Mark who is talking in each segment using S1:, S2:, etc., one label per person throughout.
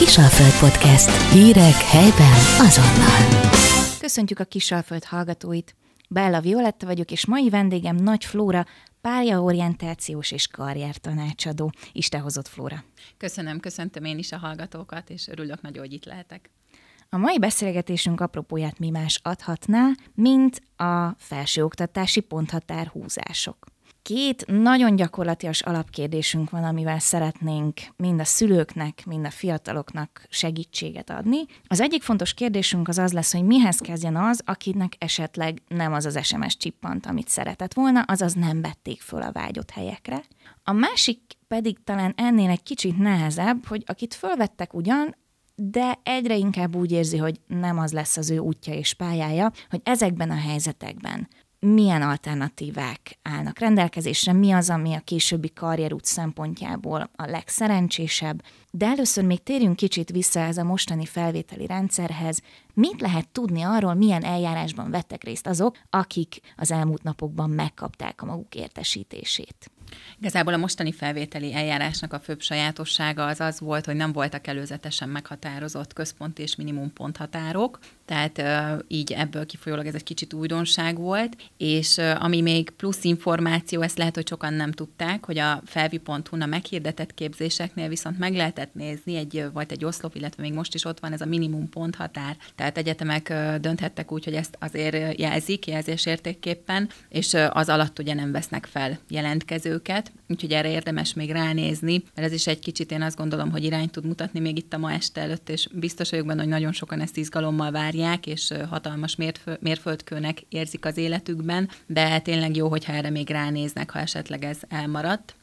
S1: Kisalföld Podcast. Hírek helyben azonnal.
S2: Köszöntjük a Kisalföld hallgatóit. Bella Violetta vagyok, és mai vendégem Nagy Flóra, pályaorientációs és karrier tanácsadó. Isten hozott Flóra.
S3: Köszönöm, köszöntöm én is a hallgatókat, és örülök nagyon, hogy itt lehetek.
S2: A mai beszélgetésünk apropóját mi más adhatná, mint a felsőoktatási ponthatár húzások. Két nagyon gyakorlatias alapkérdésünk van, amivel szeretnénk mind a szülőknek, mind a fiataloknak segítséget adni. Az egyik fontos kérdésünk az az lesz, hogy mihez kezdjen az, akinek esetleg nem az az SMS csippant, amit szeretett volna, azaz nem vették föl a vágyott helyekre. A másik pedig talán ennél egy kicsit nehezebb, hogy akit fölvettek ugyan, de egyre inkább úgy érzi, hogy nem az lesz az ő útja és pályája, hogy ezekben a helyzetekben milyen alternatívák állnak rendelkezésre, mi az, ami a későbbi karrierút szempontjából a legszerencsésebb. De először még térjünk kicsit vissza ez a mostani felvételi rendszerhez. Mit lehet tudni arról, milyen eljárásban vettek részt azok, akik az elmúlt napokban megkapták a maguk értesítését?
S3: Igazából a mostani felvételi eljárásnak a főbb sajátossága az az volt, hogy nem voltak előzetesen meghatározott központ és minimum ponthatárok, tehát így ebből kifolyólag ez egy kicsit újdonság volt, és ami még plusz információ, ezt lehet, hogy sokan nem tudták, hogy a felvi.hu-n a meghirdetett képzéseknél viszont meg lehetett nézni, egy, volt egy oszlop, illetve még most is ott van ez a minimum ponthatár, tehát egyetemek dönthettek úgy, hogy ezt azért jelzik jelzésértékképpen, és az alatt ugye nem vesznek fel jelentkezőket, úgyhogy erre érdemes még ránézni, mert ez is egy kicsit én azt gondolom, hogy irányt tud mutatni még itt a ma este előtt, és biztos vagyok benne, hogy nagyon sokan ezt izgalommal várják, és hatalmas mérföldkőnek érzik az életükben, de tényleg jó, hogyha erre még ránéznek, ha esetleg ez elmaradt.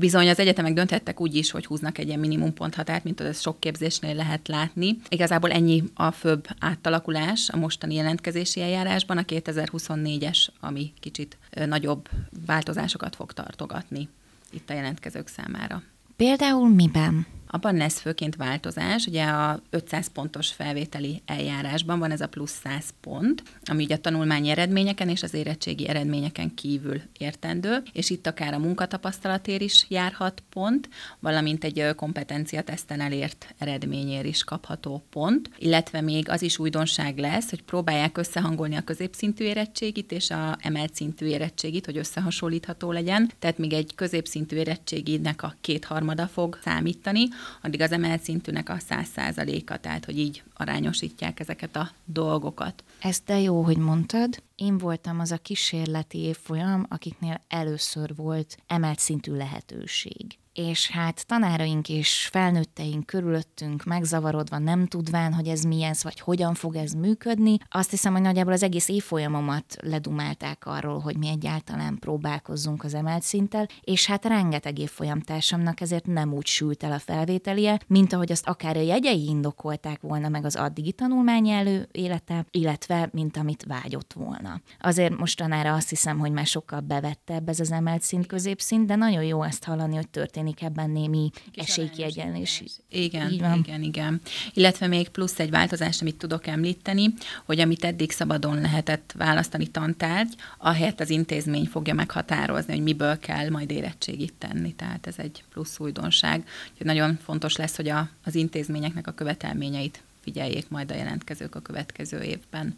S3: Bizony az egyetemek dönthettek úgy is, hogy húznak egy ilyen minimum ponthatárt, mint az sok képzésnél lehet látni. Igazából ennyi a főbb átalakulás a mostani jelentkezési eljárásban, a 2024-es, ami kicsit nagyobb változásokat fog tartogatni itt a jelentkezők számára.
S2: Például miben?
S3: Abban lesz főként változás, ugye a 500 pontos felvételi eljárásban van ez a plusz 100 pont, ami ugye a tanulmányi eredményeken és az érettségi eredményeken kívül értendő, és itt akár a munkatapasztalatért is járhat pont, valamint egy kompetencia teszten elért eredményért is kapható pont, illetve még az is újdonság lesz, hogy próbálják összehangolni a középszintű érettségit és a emelt szintű érettségit, hogy összehasonlítható legyen, tehát még egy középszintű érettséginek a kétharmada fog számítani, addig az emelt szintűnek a száz százaléka, tehát hogy így arányosítják ezeket a dolgokat.
S2: Ez de jó, hogy mondtad. Én voltam az a kísérleti évfolyam, akiknél először volt emelt szintű lehetőség és hát tanáraink és felnőtteink körülöttünk megzavarodva, nem tudván, hogy ez mi ez, vagy hogyan fog ez működni, azt hiszem, hogy nagyjából az egész évfolyamomat ledumálták arról, hogy mi egyáltalán próbálkozzunk az emelt szinttel, és hát rengeteg évfolyamtársamnak ezért nem úgy sült el a felvételie, mint ahogy azt akár a jegyei indokolták volna meg az addigi tanulmány elő élete, illetve mint amit vágyott volna. Azért mostanára azt hiszem, hogy már sokkal bevettebb ez az emelt szint középszint, de nagyon jó ezt hallani, hogy történik történik ebben némi esélykiegyenlés.
S3: Igen, igen, igen. Illetve még plusz egy változás, amit tudok említeni, hogy amit eddig szabadon lehetett választani tantárgy, ahelyett az intézmény fogja meghatározni, hogy miből kell majd érettségit tenni. Tehát ez egy plusz újdonság. Úgyhogy nagyon fontos lesz, hogy a, az intézményeknek a követelményeit figyeljék majd a jelentkezők a következő évben.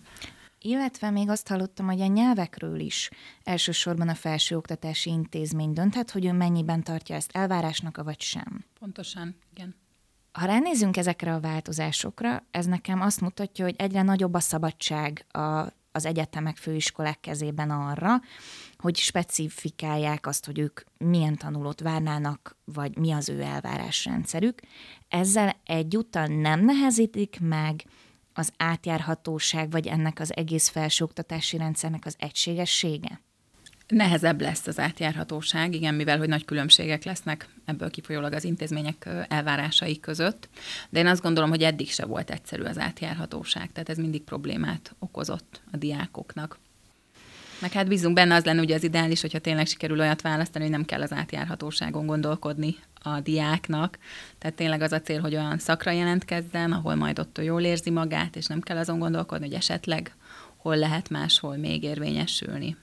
S2: Illetve még azt hallottam, hogy a nyelvekről is elsősorban a felsőoktatási intézmény dönthet, hogy ő mennyiben tartja ezt elvárásnak, vagy sem.
S3: Pontosan, igen.
S2: Ha ránézünk ezekre a változásokra, ez nekem azt mutatja, hogy egyre nagyobb a szabadság a, az egyetemek, főiskolák kezében arra, hogy specifikálják azt, hogy ők milyen tanulót várnának, vagy mi az ő elvárásrendszerük. Ezzel egyúttal nem nehezítik meg az átjárhatóság, vagy ennek az egész felsőoktatási rendszernek az egységessége?
S3: Nehezebb lesz az átjárhatóság, igen, mivel hogy nagy különbségek lesznek ebből kifolyólag az intézmények elvárásai között, de én azt gondolom, hogy eddig se volt egyszerű az átjárhatóság, tehát ez mindig problémát okozott a diákoknak. Meg hát bízunk benne, az lenne ugye az ideális, hogyha tényleg sikerül olyat választani, hogy nem kell az átjárhatóságon gondolkodni a diáknak. Tehát tényleg az a cél, hogy olyan szakra jelentkezzen, ahol majd ott jól érzi magát, és nem kell azon gondolkodni, hogy esetleg hol lehet máshol még érvényesülni.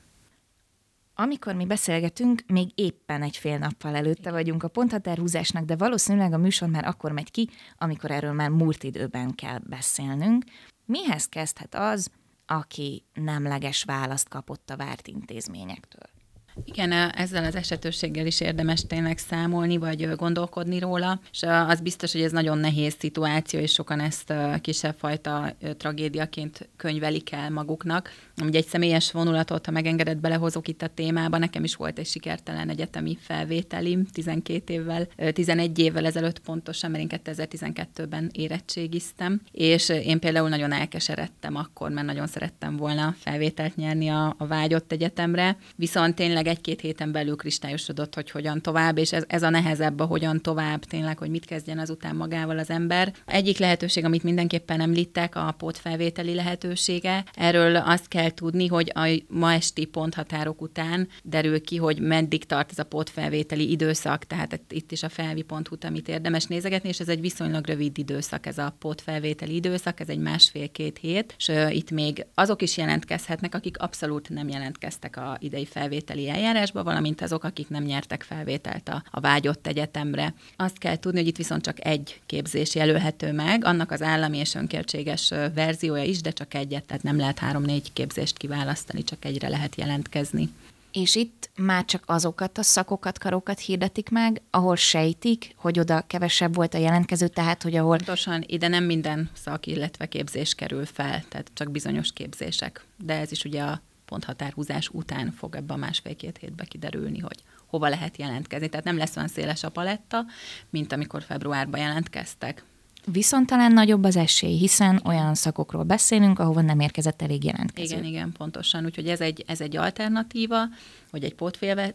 S2: amikor mi beszélgetünk, még éppen egy fél nappal előtte vagyunk a ponthatárhúzásnak, de valószínűleg a műsor már akkor megy ki, amikor erről már múlt időben kell beszélnünk. Mihez kezdhet az, aki nemleges választ kapott a várt intézményektől?
S3: Igen, ezzel az esetőséggel is érdemes tényleg számolni, vagy gondolkodni róla, és az biztos, hogy ez nagyon nehéz szituáció, és sokan ezt kisebb fajta tragédiaként könyvelik el maguknak. Ugye egy személyes vonulatot, ha megengedett, belehozok itt a témába, nekem is volt egy sikertelen egyetemi felvételim 12 évvel, 11 évvel ezelőtt pontosan, mert én 2012-ben érettségiztem, és én például nagyon elkeseredtem akkor, mert nagyon szerettem volna felvételt nyerni a, a vágyott egyetemre, viszont tényleg egy-két héten belül kristályosodott, hogy hogyan tovább, és ez, ez a nehezebb, a hogyan tovább tényleg, hogy mit kezdjen azután magával az ember. Egyik lehetőség, amit mindenképpen említek, a pótfelvételi lehetősége. Erről azt kell tudni, hogy a ma esti ponthatárok után derül ki, hogy meddig tart ez a pótfelvételi időszak, tehát itt is a felvi.hu, amit érdemes nézegetni, és ez egy viszonylag rövid időszak, ez a pótfelvételi időszak, ez egy másfél-két hét, és itt még azok is jelentkezhetnek, akik abszolút nem jelentkeztek a idei felvételi eljárásba, valamint azok, akik nem nyertek felvételt a, a vágyott egyetemre. Azt kell tudni, hogy itt viszont csak egy képzés jelölhető meg, annak az állami és önköltséges verziója is, de csak egyet, tehát nem lehet három-négy képzést kiválasztani, csak egyre lehet jelentkezni.
S2: És itt már csak azokat a szakokat, karokat hirdetik meg, ahol sejtik, hogy oda kevesebb volt a jelentkező, tehát hogy ahol...
S3: Pontosan, ide nem minden szak, illetve képzés kerül fel, tehát csak bizonyos képzések. De ez is ugye a ponthatárhúzás után fog ebbe a másfél-két hétbe kiderülni, hogy hova lehet jelentkezni. Tehát nem lesz olyan széles a paletta, mint amikor februárban jelentkeztek.
S2: Viszont talán nagyobb az esély, hiszen olyan szakokról beszélünk, ahova nem érkezett elég jelentkező.
S3: Igen, igen, pontosan. Úgyhogy ez egy, ez egy alternatíva, hogy egy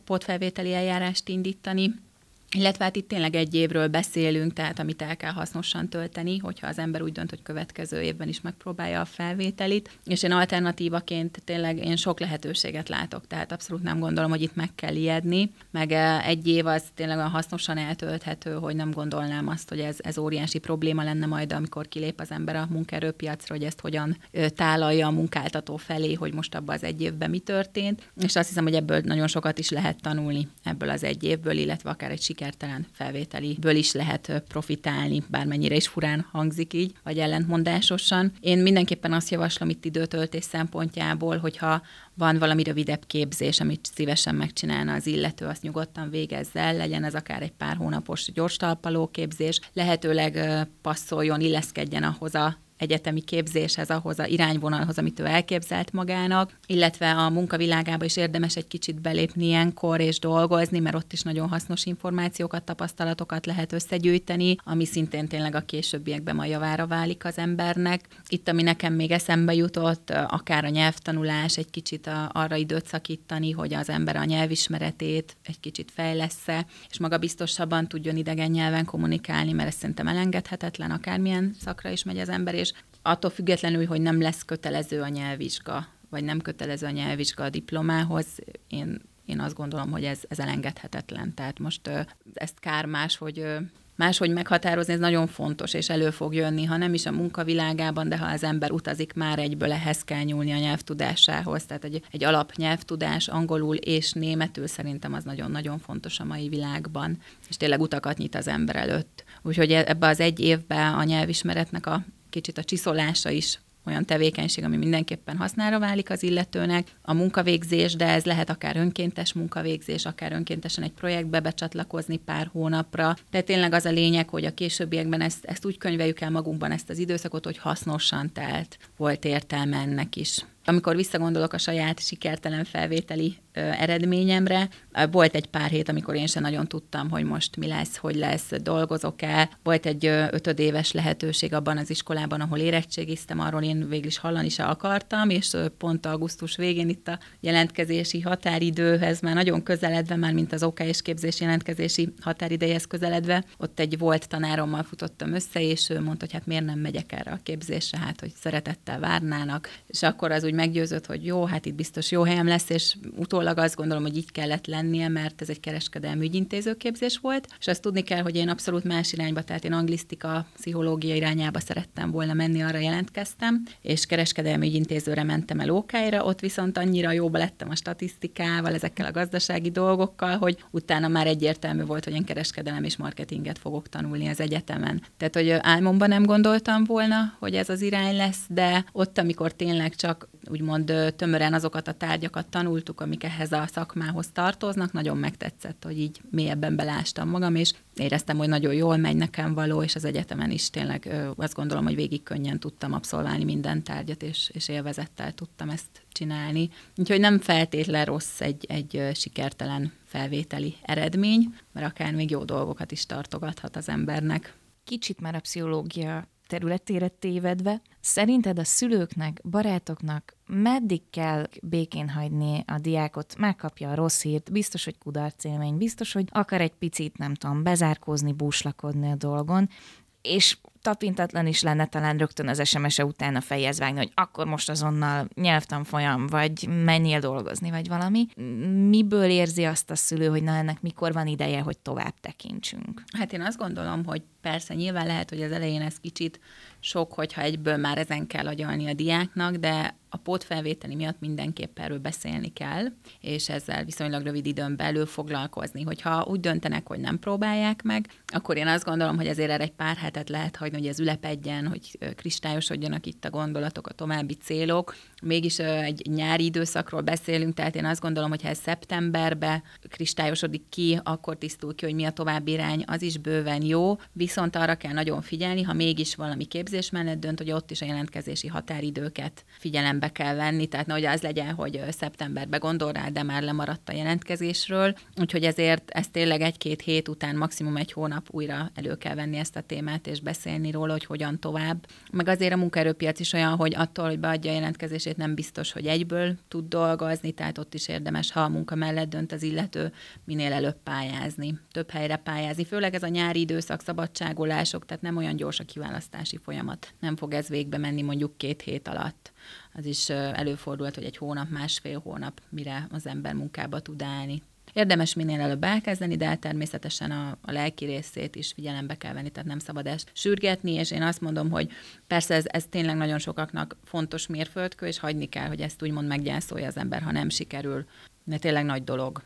S3: pótfelvételi eljárást indítani, illetve hát itt tényleg egy évről beszélünk, tehát amit el kell hasznosan tölteni, hogyha az ember úgy dönt, hogy következő évben is megpróbálja a felvételit. És én alternatívaként tényleg én sok lehetőséget látok, tehát abszolút nem gondolom, hogy itt meg kell ijedni, meg eh, egy év az tényleg olyan hasznosan eltölthető, hogy nem gondolnám azt, hogy ez, ez óriási probléma lenne majd, amikor kilép az ember a munkaerőpiacra, hogy ezt hogyan tálalja a munkáltató felé, hogy most abban az egy évben mi történt. És azt hiszem, hogy ebből nagyon sokat is lehet tanulni ebből az egy évből, illetve akár egy sikertelen felvételiből is lehet profitálni, bármennyire is furán hangzik így, vagy ellentmondásosan. Én mindenképpen azt javaslom itt időtöltés szempontjából, hogyha van valami rövidebb képzés, amit szívesen megcsinálna az illető, azt nyugodtan végezze el, legyen ez akár egy pár hónapos gyors talpaló képzés, lehetőleg passzoljon, illeszkedjen ahhoz a egyetemi képzéshez, ahhoz a irányvonalhoz, amit ő elképzelt magának, illetve a munkavilágába is érdemes egy kicsit belépni ilyenkor és dolgozni, mert ott is nagyon hasznos információkat, tapasztalatokat lehet összegyűjteni, ami szintén tényleg a későbbiekben a javára válik az embernek. Itt, ami nekem még eszembe jutott, akár a nyelvtanulás, egy kicsit a, arra időt szakítani, hogy az ember a nyelvismeretét egy kicsit fejlesz-e, és maga biztosabban tudjon idegen nyelven kommunikálni, mert ez szerintem elengedhetetlen, akármilyen szakra is megy az ember, és attól függetlenül, hogy nem lesz kötelező a nyelvvizsga, vagy nem kötelező a nyelvvizsga a diplomához, én, én azt gondolom, hogy ez, ez elengedhetetlen. Tehát most ezt kár más, hogy máshogy meghatározni, ez nagyon fontos, és elő fog jönni, ha nem is a munkavilágában, de ha az ember utazik, már egyből ehhez kell nyúlni a nyelvtudásához. Tehát egy, egy alapnyelvtudás angolul és németül szerintem az nagyon-nagyon fontos a mai világban, és tényleg utakat nyit az ember előtt. Úgyhogy e, ebbe az egy évben a nyelvismeretnek a kicsit a csiszolása is olyan tevékenység, ami mindenképpen hasznára válik az illetőnek. A munkavégzés, de ez lehet akár önkéntes munkavégzés, akár önkéntesen egy projektbe becsatlakozni pár hónapra. Tehát tényleg az a lényeg, hogy a későbbiekben ezt, ezt úgy könyveljük el magunkban ezt az időszakot, hogy hasznosan telt, volt értelme ennek is. Amikor visszagondolok a saját sikertelen felvételi ö, eredményemre, volt egy pár hét, amikor én sem nagyon tudtam, hogy most mi lesz, hogy lesz, dolgozok-e. Volt egy ö, ötödéves lehetőség abban az iskolában, ahol érettségiztem, arról én végül is hallani se akartam, és ö, pont augusztus végén itt a jelentkezési határidőhez már nagyon közeledve, már mint az OK és képzés jelentkezési határidejéhez közeledve, ott egy volt tanárommal futottam össze, és ő mondta, hogy hát miért nem megyek erre a képzésre, hát hogy szeretettel várnának, és akkor az úgy meggyőzött, hogy jó, hát itt biztos jó helyem lesz, és utólag azt gondolom, hogy így kellett lennie, mert ez egy kereskedelmi ügyintézőképzés volt, és azt tudni kell, hogy én abszolút más irányba, tehát én anglisztika, pszichológia irányába szerettem volna menni, arra jelentkeztem, és kereskedelmi ügyintézőre mentem el Ókáira, ott viszont annyira jóba lettem a statisztikával, ezekkel a gazdasági dolgokkal, hogy utána már egyértelmű volt, hogy én kereskedelem és marketinget fogok tanulni az egyetemen. Tehát, hogy álmomban nem gondoltam volna, hogy ez az irány lesz, de ott, amikor tényleg csak úgymond tömören azokat a tárgyakat tanultuk, amik ehhez a szakmához tartoznak, nagyon megtetszett, hogy így mélyebben belástam magam, és éreztem, hogy nagyon jól megy nekem való, és az egyetemen is tényleg azt gondolom, hogy végig könnyen tudtam abszolválni minden tárgyat, és, és élvezettel tudtam ezt csinálni. Úgyhogy nem feltétlen rossz egy, egy sikertelen felvételi eredmény, mert akár még jó dolgokat is tartogathat az embernek.
S2: Kicsit már a pszichológia területére tévedve, szerinted a szülőknek, barátoknak meddig kell békén hagyni a diákot, megkapja a rossz hírt, biztos, hogy kudarc élmény, biztos, hogy akar egy picit, nem tudom, bezárkózni, búslakodni a dolgon, és tapintatlan is lenne talán rögtön az SMS-e után a fejez vágni, hogy akkor most azonnal nyelvtanfolyam, vagy menjél dolgozni, vagy valami. Miből érzi azt a szülő, hogy na ennek mikor van ideje, hogy tovább tekintsünk?
S3: Hát én azt gondolom, hogy persze nyilván lehet, hogy az elején ez kicsit sok, hogyha egyből már ezen kell agyalni a diáknak, de a pótfelvételi miatt mindenképp erről beszélni kell, és ezzel viszonylag rövid időn belül foglalkozni. Hogyha úgy döntenek, hogy nem próbálják meg, akkor én azt gondolom, hogy ezért erre egy pár hetet lehet hagyni, hogy ez ülepedjen, hogy kristályosodjanak itt a gondolatok, a további célok. Mégis egy nyári időszakról beszélünk, tehát én azt gondolom, hogy ha ez szeptemberbe kristályosodik ki, akkor tisztul ki, hogy mi a további irány, az is bőven jó, viszont arra kell nagyon figyelni, ha mégis valami képzés mellett dönt, hogy ott is a jelentkezési határidőket figyelembe kell venni, tehát nehogy az legyen, hogy szeptemberbe gondol rá, de már lemaradt a jelentkezésről, úgyhogy ezért ezt tényleg egy-két hét után, maximum egy hónap újra elő kell venni ezt a témát, és beszélni róla, hogy hogyan tovább. Meg azért a munkaerőpiac is olyan, hogy attól, hogy beadja a jelentkezését, nem biztos, hogy egyből tud dolgozni, tehát ott is érdemes, ha a munka mellett dönt az illető, minél előbb pályázni, több helyre pályázni. Főleg ez a nyári időszak, szabadságolások, tehát nem olyan gyors a kiválasztási folyamat. Nem fog ez végbe menni mondjuk két hét alatt az is előfordult, hogy egy hónap, másfél hónap, mire az ember munkába tud állni. Érdemes minél előbb elkezdeni, de természetesen a, a lelki részét is figyelembe kell venni, tehát nem szabad ezt sürgetni, és én azt mondom, hogy persze ez, ez tényleg nagyon sokaknak fontos mérföldkő, és hagyni kell, hogy ezt úgymond meggyászolja az ember, ha nem sikerül. De tényleg nagy dolog.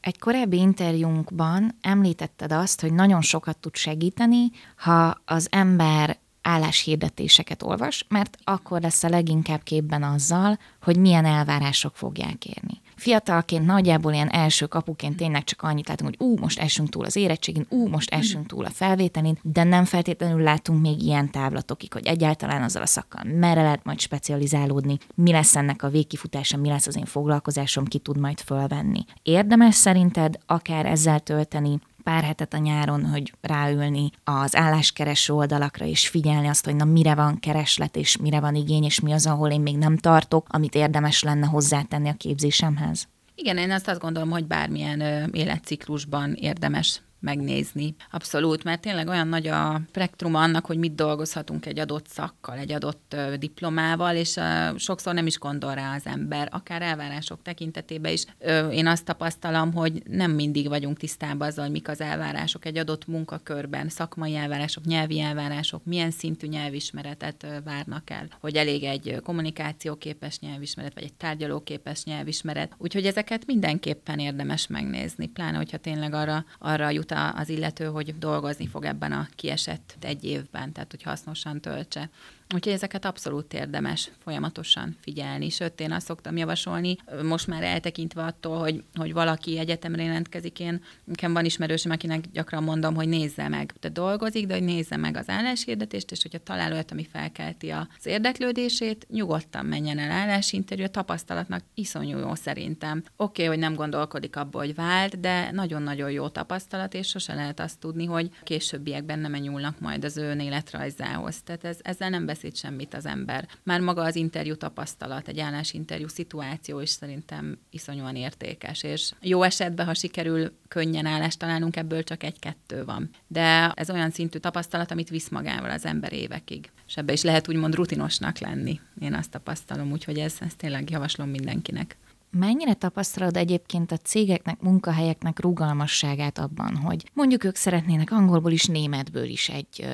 S2: Egy korábbi interjúnkban említetted azt, hogy nagyon sokat tud segíteni, ha az ember álláshirdetéseket olvas, mert akkor lesz a leginkább képben azzal, hogy milyen elvárások fogják érni. Fiatalként nagyjából ilyen első kapuként tényleg csak annyit látunk, hogy ú, most esünk túl az érettségén, ú, most esünk túl a felvételén, de nem feltétlenül látunk még ilyen távlatokig, hogy egyáltalán azzal a szakkal merre lehet majd specializálódni, mi lesz ennek a végkifutása, mi lesz az én foglalkozásom, ki tud majd fölvenni. Érdemes szerinted akár ezzel tölteni pár hetet a nyáron, hogy ráülni az álláskereső oldalakra, és figyelni azt, hogy na mire van kereslet, és mire van igény, és mi az, ahol én még nem tartok, amit érdemes lenne hozzátenni a képzésemhez.
S3: Igen, én azt azt gondolom, hogy bármilyen életciklusban érdemes megnézni. Abszolút, mert tényleg olyan nagy a spektrum annak, hogy mit dolgozhatunk egy adott szakkal, egy adott diplomával, és sokszor nem is gondol rá az ember, akár elvárások tekintetében is. Én azt tapasztalom, hogy nem mindig vagyunk tisztában azzal, hogy mik az elvárások egy adott munkakörben, szakmai elvárások, nyelvi elvárások, milyen szintű nyelvismeretet várnak el, hogy elég egy kommunikációképes nyelvismeret, vagy egy tárgyalóképes nyelvismeret. Úgyhogy ezeket mindenképpen érdemes megnézni, pláne, hogyha tényleg arra, arra jut jut az illető, hogy dolgozni fog ebben a kiesett egy évben, tehát hogy hasznosan töltse. Úgyhogy ezeket abszolút érdemes folyamatosan figyelni. Sőt, én azt szoktam javasolni, most már eltekintve attól, hogy, hogy valaki egyetemre jelentkezik, én nekem van ismerősöm, akinek gyakran mondom, hogy nézze meg. De dolgozik, de hogy nézze meg az álláshirdetést, és hogyha talál olyat, ami felkelti az érdeklődését, nyugodtan menjen el állásinterjú, a tapasztalatnak iszonyú jó szerintem. Oké, okay, hogy nem gondolkodik abból, hogy vált, de nagyon-nagyon jó tapasztalat, és sose lehet azt tudni, hogy későbbiekben nem nyúlnak majd az ő önéletrajzához. Tehát ez, ezzel nem beszéd semmit az ember. Már maga az interjú tapasztalat, egy állásinterjú szituáció is szerintem iszonyúan értékes, és jó esetben, ha sikerül könnyen állást találnunk, ebből csak egy-kettő van. De ez olyan szintű tapasztalat, amit visz magával az ember évekig. És ebbe is lehet úgymond rutinosnak lenni. Én azt tapasztalom, úgyhogy ez, ez tényleg javaslom mindenkinek.
S2: Mennyire tapasztalod egyébként a cégeknek, munkahelyeknek rugalmasságát abban, hogy mondjuk ők szeretnének angolból is, németből is egy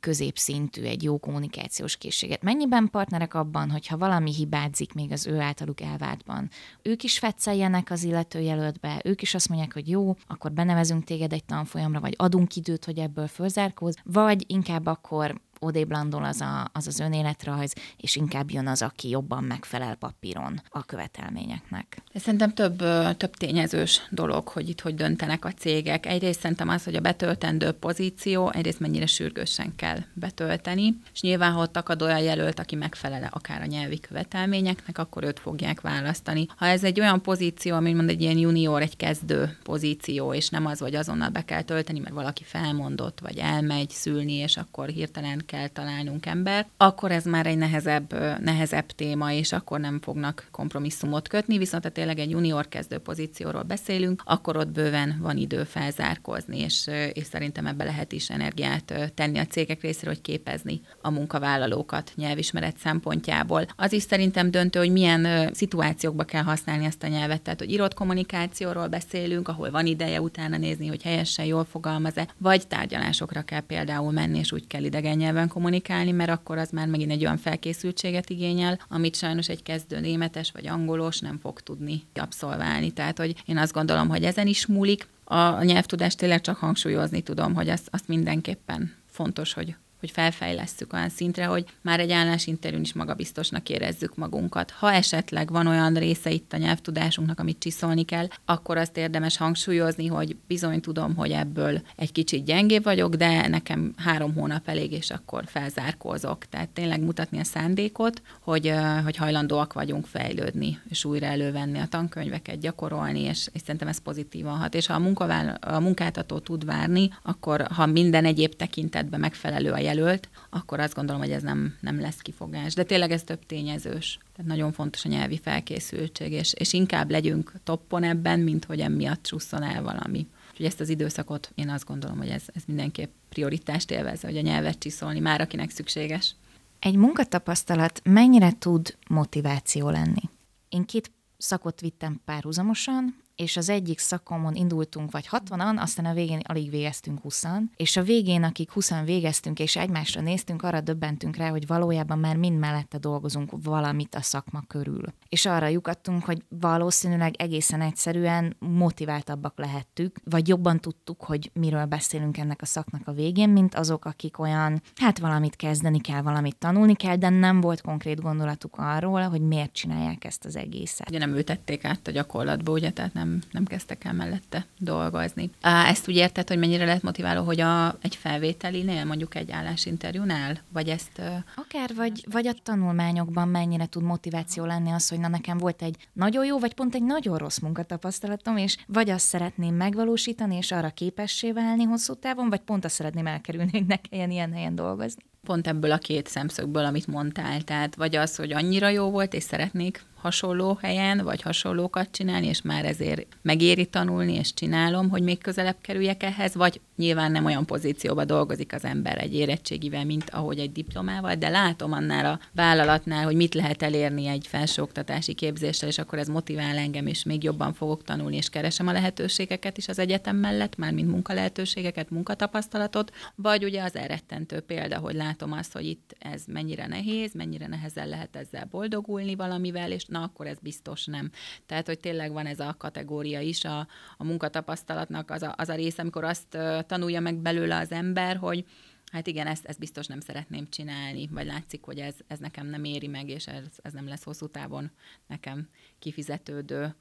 S2: középszintű, egy jó kommunikációs készséget. Mennyiben partnerek abban, hogyha valami hibázik még az ő általuk elvártban, ők is fetszeljenek az illetőjelöltbe, ők is azt mondják, hogy jó, akkor benevezünk téged egy tanfolyamra, vagy adunk időt, hogy ebből fölzárkóz, vagy inkább akkor odébb az, a, az az önéletrajz, és inkább jön az, aki jobban megfelel papíron a követelményeknek.
S3: Ez szerintem több, több tényezős dolog, hogy itt hogy döntenek a cégek. Egyrészt szerintem az, hogy a betöltendő pozíció, egyrészt mennyire sürgősen kell betölteni, és nyilván, ha ott akad olyan jelölt, aki megfelele akár a nyelvi követelményeknek, akkor őt fogják választani. Ha ez egy olyan pozíció, ami mond egy ilyen junior, egy kezdő pozíció, és nem az, hogy azonnal be kell tölteni, mert valaki felmondott, vagy elmegy szülni, és akkor hirtelen kell találnunk ember, akkor ez már egy nehezebb, nehezebb téma, és akkor nem fognak kompromisszumot kötni, viszont ha tényleg egy junior kezdő pozícióról beszélünk, akkor ott bőven van idő felzárkozni, és, és szerintem ebbe lehet is energiát tenni a cégek részéről, hogy képezni a munkavállalókat nyelvismeret szempontjából. Az is szerintem döntő, hogy milyen szituációkba kell használni ezt a nyelvet, tehát hogy írott kommunikációról beszélünk, ahol van ideje utána nézni, hogy helyesen jól fogalmaz-e, vagy tárgyalásokra kell például menni, és úgy kell idegen nyelven nyelven kommunikálni, mert akkor az már megint egy olyan felkészültséget igényel, amit sajnos egy kezdő németes vagy angolos nem fog tudni abszolválni. Tehát, hogy én azt gondolom, hogy ezen is múlik. A nyelvtudást tényleg csak hangsúlyozni tudom, hogy azt, azt mindenképpen fontos, hogy hogy felfejlesszük olyan szintre, hogy már egy állásinterjún is magabiztosnak érezzük magunkat. Ha esetleg van olyan része itt a nyelvtudásunknak, amit csiszolni kell, akkor azt érdemes hangsúlyozni, hogy bizony tudom, hogy ebből egy kicsit gyengébb vagyok, de nekem három hónap elég, és akkor felzárkózok. Tehát tényleg mutatni a szándékot, hogy, hogy hajlandóak vagyunk fejlődni, és újra elővenni a tankönyveket, gyakorolni, és, és szerintem ez pozitívan hat. És ha a, munkavál, a munkáltató tud várni, akkor ha minden egyéb tekintetben megfelelő a jelölt, akkor azt gondolom, hogy ez nem, nem lesz kifogás. De tényleg ez több tényezős. Tehát nagyon fontos a nyelvi felkészültség, és, és inkább legyünk toppon ebben, mint hogy emiatt csusszon el valami. Úgyhogy ezt az időszakot én azt gondolom, hogy ez, ez mindenképp prioritást élvezze, hogy a nyelvet csiszolni már, akinek szükséges.
S2: Egy munkatapasztalat mennyire tud motiváció lenni? Én két szakot vittem párhuzamosan, és az egyik szakomon indultunk vagy 60-an, aztán a végén alig végeztünk 20 és a végén, akik 20 végeztünk, és egymásra néztünk, arra döbbentünk rá, hogy valójában már mind mellette dolgozunk valamit a szakma körül. És arra lyukadtunk, hogy valószínűleg egészen egyszerűen motiváltabbak lehettük, vagy jobban tudtuk, hogy miről beszélünk ennek a szaknak a végén, mint azok, akik olyan, hát valamit kezdeni kell, valamit tanulni kell, de nem volt konkrét gondolatuk arról, hogy miért csinálják ezt az egészet.
S3: Ugye nem ültették át a gyakorlatba, ugye, tehát nem nem, nem kezdtek el mellette dolgozni. Ezt úgy érted, hogy mennyire lehet motiváló, hogy a, egy felvételinél, mondjuk egy állásinterjúnál, vagy ezt...
S2: Akár, vagy, vagy a tanulmányokban mennyire tud motiváció lenni az, hogy na nekem volt egy nagyon jó, vagy pont egy nagyon rossz munkatapasztalatom, és vagy azt szeretném megvalósítani, és arra képessé válni hosszú távon, vagy pont azt szeretném elkerülni, hogy ne kelljen ilyen helyen dolgozni.
S3: Pont ebből a két szemszögből, amit mondtál, tehát vagy az, hogy annyira jó volt, és szeretnék hasonló helyen, vagy hasonlókat csinálni, és már ezért megéri tanulni, és csinálom, hogy még közelebb kerüljek ehhez, vagy nyilván nem olyan pozícióba dolgozik az ember egy érettségivel, mint ahogy egy diplomával, de látom annál a vállalatnál, hogy mit lehet elérni egy felsőoktatási képzéssel, és akkor ez motivál engem, és még jobban fogok tanulni, és keresem a lehetőségeket is az egyetem mellett, már mint munkalehetőségeket, munkatapasztalatot, vagy ugye az elrettentő példa, hogy látom azt, hogy itt ez mennyire nehéz, mennyire nehezen lehet ezzel boldogulni valamivel, és na akkor ez biztos nem. Tehát, hogy tényleg van ez a kategória is a, a munkatapasztalatnak, az a, az a rész, amikor azt tanulja meg belőle az ember, hogy hát igen, ezt, ezt biztos nem szeretném csinálni, vagy látszik, hogy ez, ez nekem nem éri meg, és ez, ez nem lesz hosszú távon nekem kifizetődő.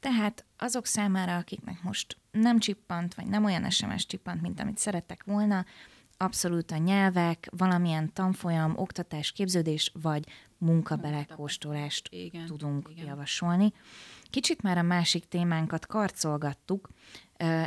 S2: Tehát azok számára, akiknek most nem csippant, vagy nem olyan SMS csippant, mint amit szerettek volna, abszolút a nyelvek, valamilyen tanfolyam, oktatás, képződés, vagy munkabelekóstolást
S3: Igen,
S2: tudunk
S3: igen.
S2: javasolni. Kicsit már a másik témánkat karcolgattuk.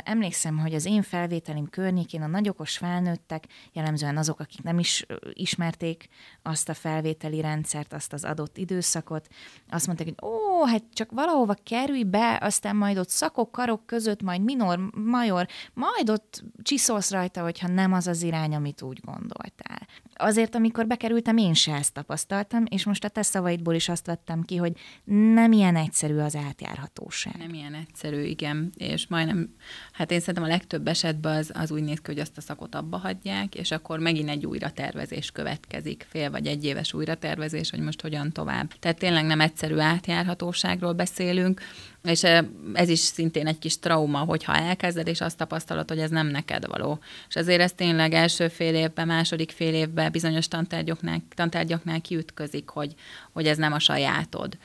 S2: Emlékszem, hogy az én felvételim környékén a nagyokos felnőttek, jellemzően azok, akik nem is ismerték azt a felvételi rendszert, azt az adott időszakot, azt mondták, hogy ó, hát csak valahova kerülj be, aztán majd ott szakok, karok között, majd minor, major, majd ott csiszolsz rajta, hogyha nem az az irány, amit úgy gondoltál. Azért, amikor bekerültem, én se ezt tapasztaltam, és most a te szavaidból is azt vettem ki, hogy nem ilyen egyszerű az átjárhatóság.
S3: Nem ilyen egyszerű, igen, és majdnem, hát én szerintem a legtöbb esetben az, az úgy néz ki, hogy azt a szakot abba hagyják, és akkor megint egy újratervezés következik, fél vagy egy éves újratervezés, hogy most hogyan tovább. Tehát tényleg nem egyszerű átjárhatóságról beszélünk, és ez is szintén egy kis trauma, hogyha elkezded, és azt tapasztalod, hogy ez nem neked való. És ezért ez tényleg első fél évben, második fél évben bizonyos tantárgyaknál, tantárgyaknál kiütközik, hogy, hogy ez nem a sajátod.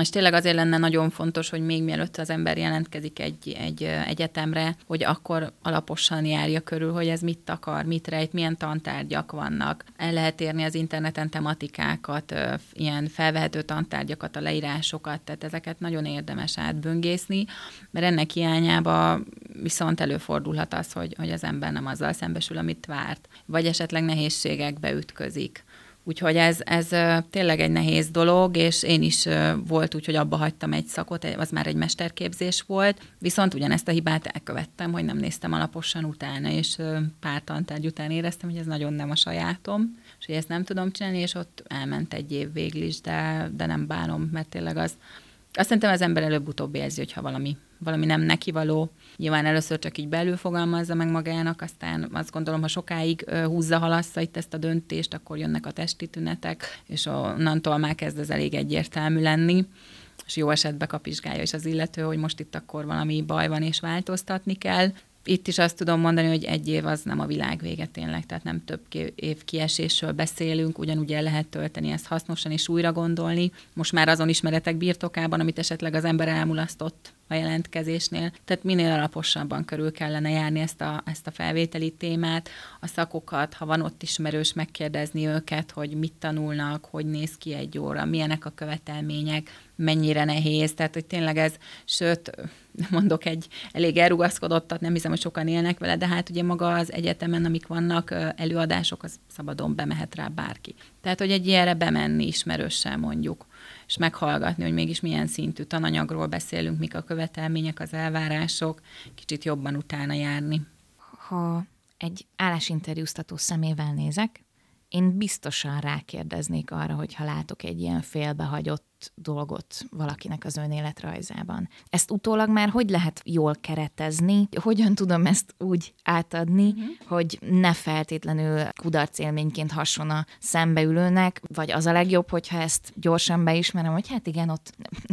S3: És tényleg azért lenne nagyon fontos, hogy még mielőtt az ember jelentkezik egy, egy egyetemre, hogy akkor alaposan járja körül, hogy ez mit akar, mit rejt, milyen tantárgyak vannak. El lehet érni az interneten tematikákat, ilyen felvehető tantárgyakat, a leírásokat, tehát ezeket nagyon érdemes átböngészni, mert ennek hiányába viszont előfordulhat az, hogy, hogy az ember nem azzal szembesül, amit várt, vagy esetleg nehézségekbe ütközik. Úgyhogy ez, ez tényleg egy nehéz dolog, és én is volt úgy, hogy abba hagytam egy szakot, az már egy mesterképzés volt, viszont ugyanezt a hibát elkövettem, hogy nem néztem alaposan utána, és pár tantárgy után éreztem, hogy ez nagyon nem a sajátom, és hogy ezt nem tudom csinálni, és ott elment egy év végül is, de, de nem bánom, mert tényleg az, azt szerintem az ember előbb-utóbb érzi, hogyha valami, valami nem neki való. Nyilván először csak így belül fogalmazza meg magának, aztán azt gondolom, ha sokáig húzza, halassza itt ezt a döntést, akkor jönnek a testi tünetek, és onnantól már kezd ez elég egyértelmű lenni és jó esetben kapizsgálja is az illető, hogy most itt akkor valami baj van, és változtatni kell. Itt is azt tudom mondani, hogy egy év az nem a világ vége tényleg, tehát nem több év kiesésről beszélünk, ugyanúgy el lehet tölteni ezt hasznosan és újra gondolni. Most már azon ismeretek birtokában, amit esetleg az ember elmulasztott a jelentkezésnél. Tehát minél alaposabban körül kellene járni ezt a, ezt a felvételi témát, a szakokat, ha van ott ismerős, megkérdezni őket, hogy mit tanulnak, hogy néz ki egy óra, milyenek a követelmények, mennyire nehéz, tehát hogy tényleg ez, sőt, mondok egy elég elrugaszkodottat, nem hiszem, hogy sokan élnek vele, de hát ugye maga az egyetemen, amik vannak előadások, az szabadon bemehet rá bárki. Tehát, hogy egy ilyenre bemenni ismerőssel mondjuk, és meghallgatni, hogy mégis milyen szintű tananyagról beszélünk, mik a követelmények, az elvárások, kicsit jobban utána járni.
S2: Ha egy állásinterjúztató szemével nézek, én biztosan rákérdeznék arra, hogyha látok egy ilyen félbehagyott dolgot valakinek az önéletrajzában. Ezt utólag már hogy lehet jól keretezni? Hogyan tudom ezt úgy átadni, uh-huh. hogy ne feltétlenül kudarcélményként hasson a szembeülőnek, vagy az a legjobb, hogyha ezt gyorsan beismerem, hogy hát igen, ott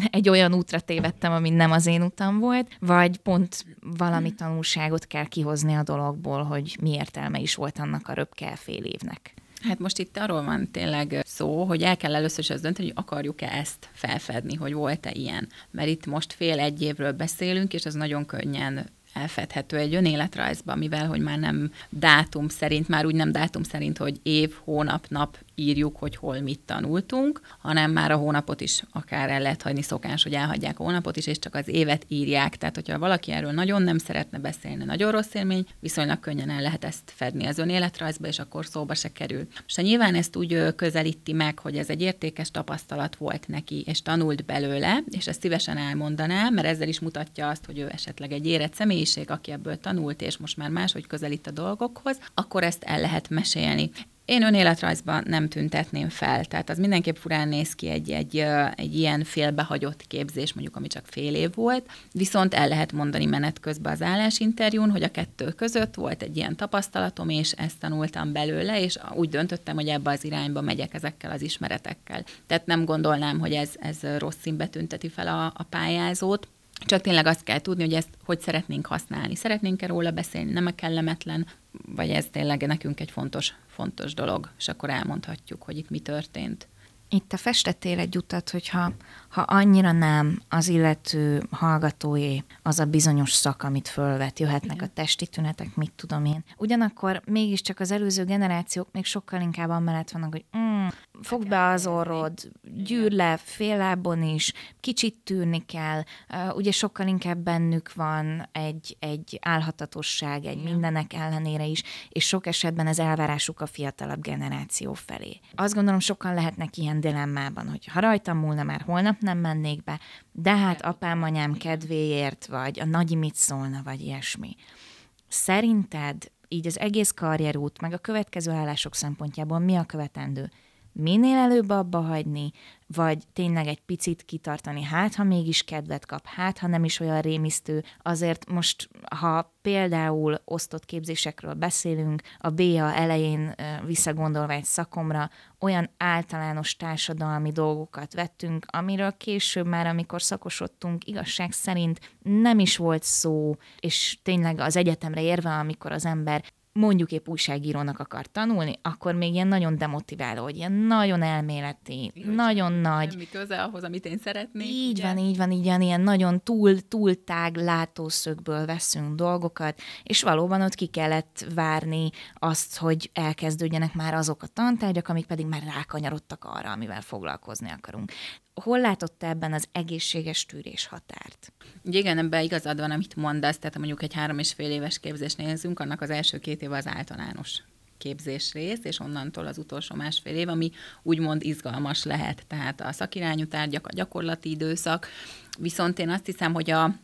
S2: egy olyan útra tévedtem, ami nem az én utam volt, vagy pont valami tanulságot kell kihozni a dologból, hogy mi értelme is volt annak a röpkel fél évnek.
S3: Hát most itt arról van tényleg szó, hogy el kell először is azt dönteni, hogy akarjuk-e ezt felfedni, hogy volt-e ilyen. Mert itt most fél egy évről beszélünk, és az nagyon könnyen elfedhető egy önéletrajzban, mivel hogy már nem dátum szerint, már úgy nem dátum szerint, hogy év, hónap, nap írjuk, hogy hol mit tanultunk, hanem már a hónapot is akár el lehet hagyni szokás, hogy elhagyják a hónapot is, és csak az évet írják. Tehát, hogyha valaki erről nagyon nem szeretne beszélni, nagyon rossz élmény, viszonylag könnyen el lehet ezt fedni az önéletrajzba, és akkor szóba se kerül. És nyilván ezt úgy közelíti meg, hogy ez egy értékes tapasztalat volt neki, és tanult belőle, és ezt szívesen elmondaná, mert ezzel is mutatja azt, hogy ő esetleg egy érett személyiség, aki ebből tanult, és most már máshogy közelít a dolgokhoz, akkor ezt el lehet mesélni. Én önéletrajzban nem tüntetném fel, tehát az mindenképp furán néz ki egy, egy, egy ilyen félbehagyott képzés, mondjuk ami csak fél év volt, viszont el lehet mondani menet közben az állásinterjún, hogy a kettő között volt egy ilyen tapasztalatom, és ezt tanultam belőle, és úgy döntöttem, hogy ebbe az irányba megyek ezekkel az ismeretekkel. Tehát nem gondolnám, hogy ez, ez rossz színbe tünteti fel a, a pályázót, csak tényleg azt kell tudni, hogy ezt hogy szeretnénk használni. Szeretnénk-e róla beszélni, nem a kellemetlen, vagy ez tényleg nekünk egy fontos, fontos dolog, és akkor elmondhatjuk, hogy itt mi történt.
S2: Itt te festettél egy utat, hogyha ha annyira nem az illető hallgatóé az a bizonyos szak, amit fölvet, jöhetnek a testi tünetek, mit tudom én. Ugyanakkor mégiscsak az előző generációk még sokkal inkább amellett vannak, hogy mm, Hmm, fog be az orrod, gyűr le féllábon is, kicsit tűrni kell. Uh, ugye sokkal inkább bennük van egy, egy álhatatosság, egy mindenek ellenére is, és sok esetben ez elvárásuk a fiatalabb generáció felé. Azt gondolom, sokan lehetnek ilyen dilemmában, hogy ha rajtam múlna, már holnap nem mennék be, de hát apám, anyám kedvéért, vagy a nagy mit szólna, vagy ilyesmi. Szerinted így az egész karrierút, meg a következő állások szempontjából mi a követendő? Minél előbb abba hagyni, vagy tényleg egy picit kitartani, hát ha mégis kedvet kap, hát ha nem is olyan rémisztő, azért most, ha például osztott képzésekről beszélünk, a BA elején visszagondolva egy szakomra, olyan általános társadalmi dolgokat vettünk, amiről később már, amikor szakosodtunk, igazság szerint nem is volt szó, és tényleg az egyetemre érve, amikor az ember mondjuk épp újságírónak akar tanulni, akkor még ilyen nagyon demotiváló, hogy ilyen nagyon elméleti, Igen, nagyon nagy.
S3: Semmi köze ahhoz, amit én szeretnék.
S2: Így
S3: ugye?
S2: van, így van, így van, ilyen nagyon túl, túl tág látószögből veszünk dolgokat, és valóban ott ki kellett várni azt, hogy elkezdődjenek már azok a tantárgyak, amik pedig már rákanyarodtak arra, amivel foglalkozni akarunk hol látott ebben az egészséges tűrés határt?
S3: Ugye igen, ebben igazad van, amit mondasz, tehát mondjuk egy három és fél éves képzést nézzünk, annak az első két év az általános képzés rész, és onnantól az utolsó másfél év, ami úgymond izgalmas lehet, tehát a szakirányú tárgyak, a gyakorlati időszak, viszont én azt hiszem, hogy a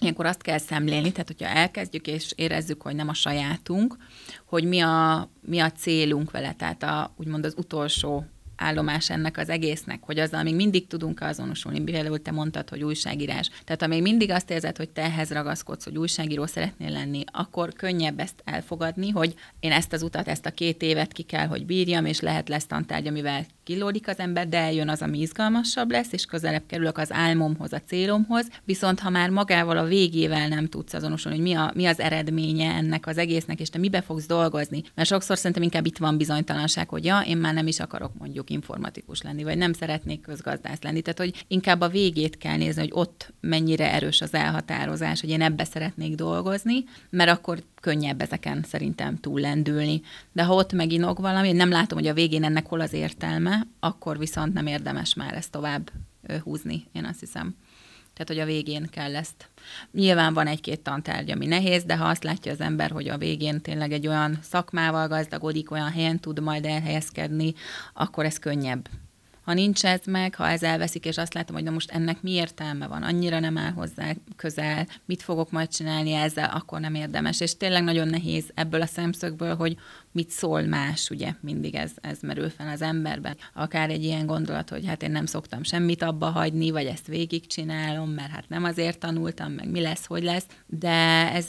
S3: Ilyenkor azt kell szemlélni, tehát hogyha elkezdjük és érezzük, hogy nem a sajátunk, hogy mi a, mi a célunk vele, tehát a, úgymond az utolsó állomás ennek az egésznek, hogy azzal még mindig tudunk azonosulni. Például te mondtad, hogy újságírás. Tehát ha még mindig azt érzed, hogy te ehhez ragaszkodsz, hogy újságíró szeretnél lenni, akkor könnyebb ezt elfogadni, hogy én ezt az utat, ezt a két évet ki kell, hogy bírjam, és lehet lesz tantárgy, amivel kilódik az ember, de eljön az, ami izgalmasabb lesz, és közelebb kerülök az álmomhoz, a célomhoz. Viszont ha már magával a végével nem tudsz azonosulni, hogy mi, a, mi az eredménye ennek az egésznek, és te mibe fogsz dolgozni. Mert sokszor szerintem inkább itt van bizonytalanság, hogy ja, én már nem is akarok mondjuk informatikus lenni, vagy nem szeretnék közgazdász lenni. Tehát, hogy inkább a végét kell nézni, hogy ott mennyire erős az elhatározás, hogy én ebbe szeretnék dolgozni, mert akkor könnyebb ezeken szerintem túllendülni. De ha ott meginog valami, nem látom, hogy a végén ennek hol az értelme, akkor viszont nem érdemes már ezt tovább húzni, én azt hiszem. Tehát, hogy a végén kell ezt. Nyilván van egy-két tantárgy, ami nehéz, de ha azt látja az ember, hogy a végén tényleg egy olyan szakmával gazdagodik, olyan helyen tud majd elhelyezkedni, akkor ez könnyebb ha nincs ez meg, ha ez elveszik, és azt látom, hogy na most ennek mi értelme van, annyira nem áll hozzá közel, mit fogok majd csinálni ezzel, akkor nem érdemes. És tényleg nagyon nehéz ebből a szemszögből, hogy mit szól más, ugye mindig ez, ez merül fel az emberben. Akár egy ilyen gondolat, hogy hát én nem szoktam semmit abba hagyni, vagy ezt végigcsinálom, mert hát nem azért tanultam, meg mi lesz, hogy lesz, de ez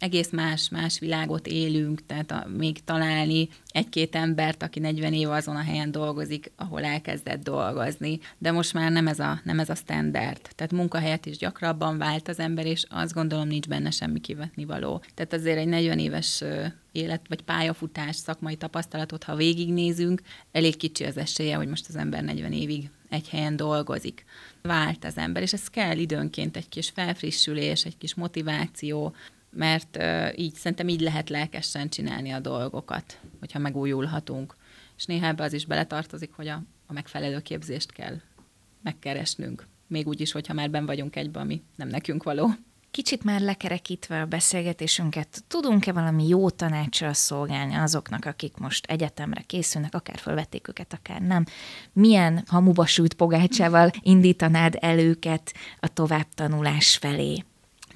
S3: egész más, más világot élünk, tehát a, még találni egy-két embert, aki 40 év azon a helyen dolgozik, ahol elkezdett dolgozni. De most már nem ez a, nem ez a standard. Tehát munkahelyet is gyakrabban vált az ember, és azt gondolom nincs benne semmi kivetni való. Tehát azért egy 40 éves élet vagy pályafutás, szakmai tapasztalatot, ha végignézünk, elég kicsi az esélye, hogy most az ember 40 évig egy helyen dolgozik. Vált az ember, és ez kell időnként egy kis felfrissülés, egy kis motiváció, mert így szerintem így lehet lelkesen csinálni a dolgokat, hogyha megújulhatunk. És néha ebbe az is beletartozik, hogy a, a megfelelő képzést kell megkeresnünk. Még úgy is, hogyha már ben vagyunk egybe, ami nem nekünk való.
S2: Kicsit már lekerekítve a beszélgetésünket, tudunk-e valami jó tanácsra szolgálni azoknak, akik most egyetemre készülnek, akár felvették őket, akár nem? Milyen hamuba sült pogácsával indítanád el őket a továbbtanulás felé?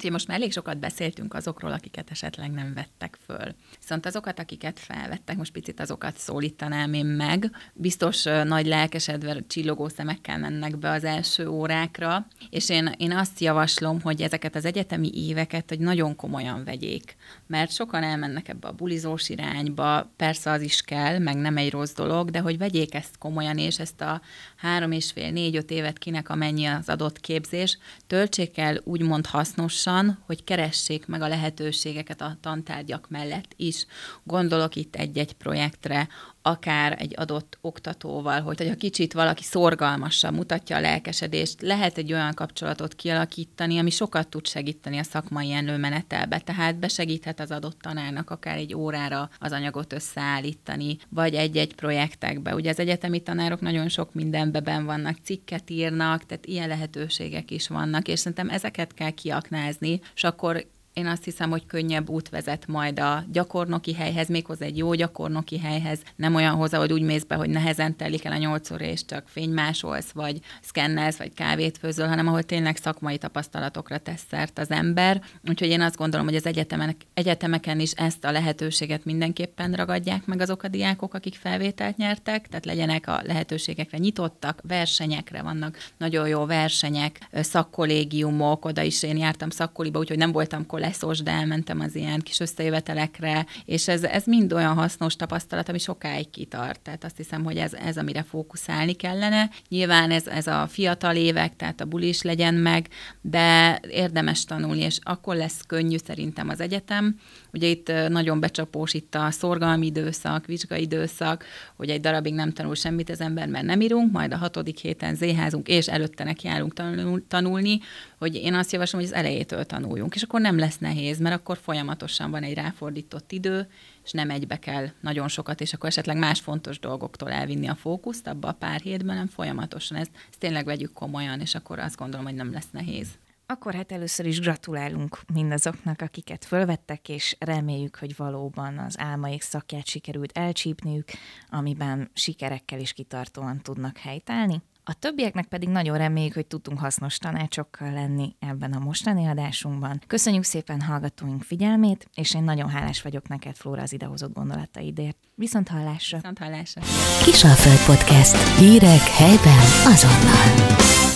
S3: Úgyhogy most már elég sokat beszéltünk azokról, akiket esetleg nem vettek föl. Viszont azokat, akiket felvettek, most picit azokat szólítanám én meg. Biztos nagy lelkesedve, csillogó szemekkel mennek be az első órákra, és én, én azt javaslom, hogy ezeket az egyetemi éveket hogy nagyon komolyan vegyék, mert sokan elmennek ebbe a bulizós irányba, persze az is kell, meg nem egy rossz dolog, de hogy vegyék ezt komolyan, és ezt a három és fél, négy-öt évet kinek amennyi az adott képzés, töltsék el úgymond hasznosan, hogy keressék meg a lehetőségeket a tantárgyak mellett is. Gondolok itt egy-egy projektre, akár egy adott oktatóval, hogy, ha kicsit valaki szorgalmasan mutatja a lelkesedést, lehet egy olyan kapcsolatot kialakítani, ami sokat tud segíteni a szakmai előmenetelbe. Tehát besegíthet az adott tanárnak akár egy órára az anyagot összeállítani, vagy egy-egy projektekbe. Ugye az egyetemi tanárok nagyon sok mindenbe vannak, cikket írnak, tehát ilyen lehetőségek is vannak, és szerintem ezeket kell kiaknázni, és akkor én azt hiszem, hogy könnyebb út vezet majd a gyakornoki helyhez, méghozzá egy jó gyakornoki helyhez, nem olyan hozzá, hogy úgy mész be, hogy nehezen telik el a nyolc óra, és csak fénymásolsz, vagy szkennelsz, vagy kávét főzöl, hanem ahol tényleg szakmai tapasztalatokra tesz szert az ember. Úgyhogy én azt gondolom, hogy az egyetemek, egyetemeken is ezt a lehetőséget mindenképpen ragadják meg azok a diákok, akik felvételt nyertek, tehát legyenek a lehetőségekre nyitottak, versenyekre vannak nagyon jó versenyek, szakkollégiumok, oda is én jártam szakkoliba, úgyhogy nem voltam kollég leszos, de elmentem az ilyen kis összejövetelekre, és ez, ez mind olyan hasznos tapasztalat, ami sokáig kitart. Tehát azt hiszem, hogy ez, ez amire fókuszálni kellene. Nyilván ez, ez a fiatal évek, tehát a buli is legyen meg, de érdemes tanulni, és akkor lesz könnyű szerintem az egyetem. Ugye itt nagyon becsapós itt a szorgalmi időszak, vizsgai időszak, hogy egy darabig nem tanul semmit az ember, mert nem írunk, majd a hatodik héten zéházunk, és előtte neki járunk tanulni, hogy én azt javaslom, hogy az elejétől tanuljunk, és akkor nem lesz nehéz, mert akkor folyamatosan van egy ráfordított idő, és nem egybe kell nagyon sokat, és akkor esetleg más fontos dolgoktól elvinni a fókuszt abba a pár hétben, nem folyamatosan. Ezt, ezt tényleg vegyük komolyan, és akkor azt gondolom, hogy nem lesz nehéz.
S2: Akkor hát először is gratulálunk mindazoknak, akiket fölvettek, és reméljük, hogy valóban az álmaik szakját sikerült elcsípniük, amiben sikerekkel is kitartóan tudnak helytállni. A többieknek pedig nagyon reméljük, hogy tudtunk hasznos tanácsokkal lenni ebben a mostani adásunkban. Köszönjük szépen hallgatóink figyelmét, és én nagyon hálás vagyok neked, Flóra, az idehozott gondolataidért. Viszont hallásra!
S3: Viszont hallásra!
S1: Kisalföld Podcast. Hírek helyben azonnal.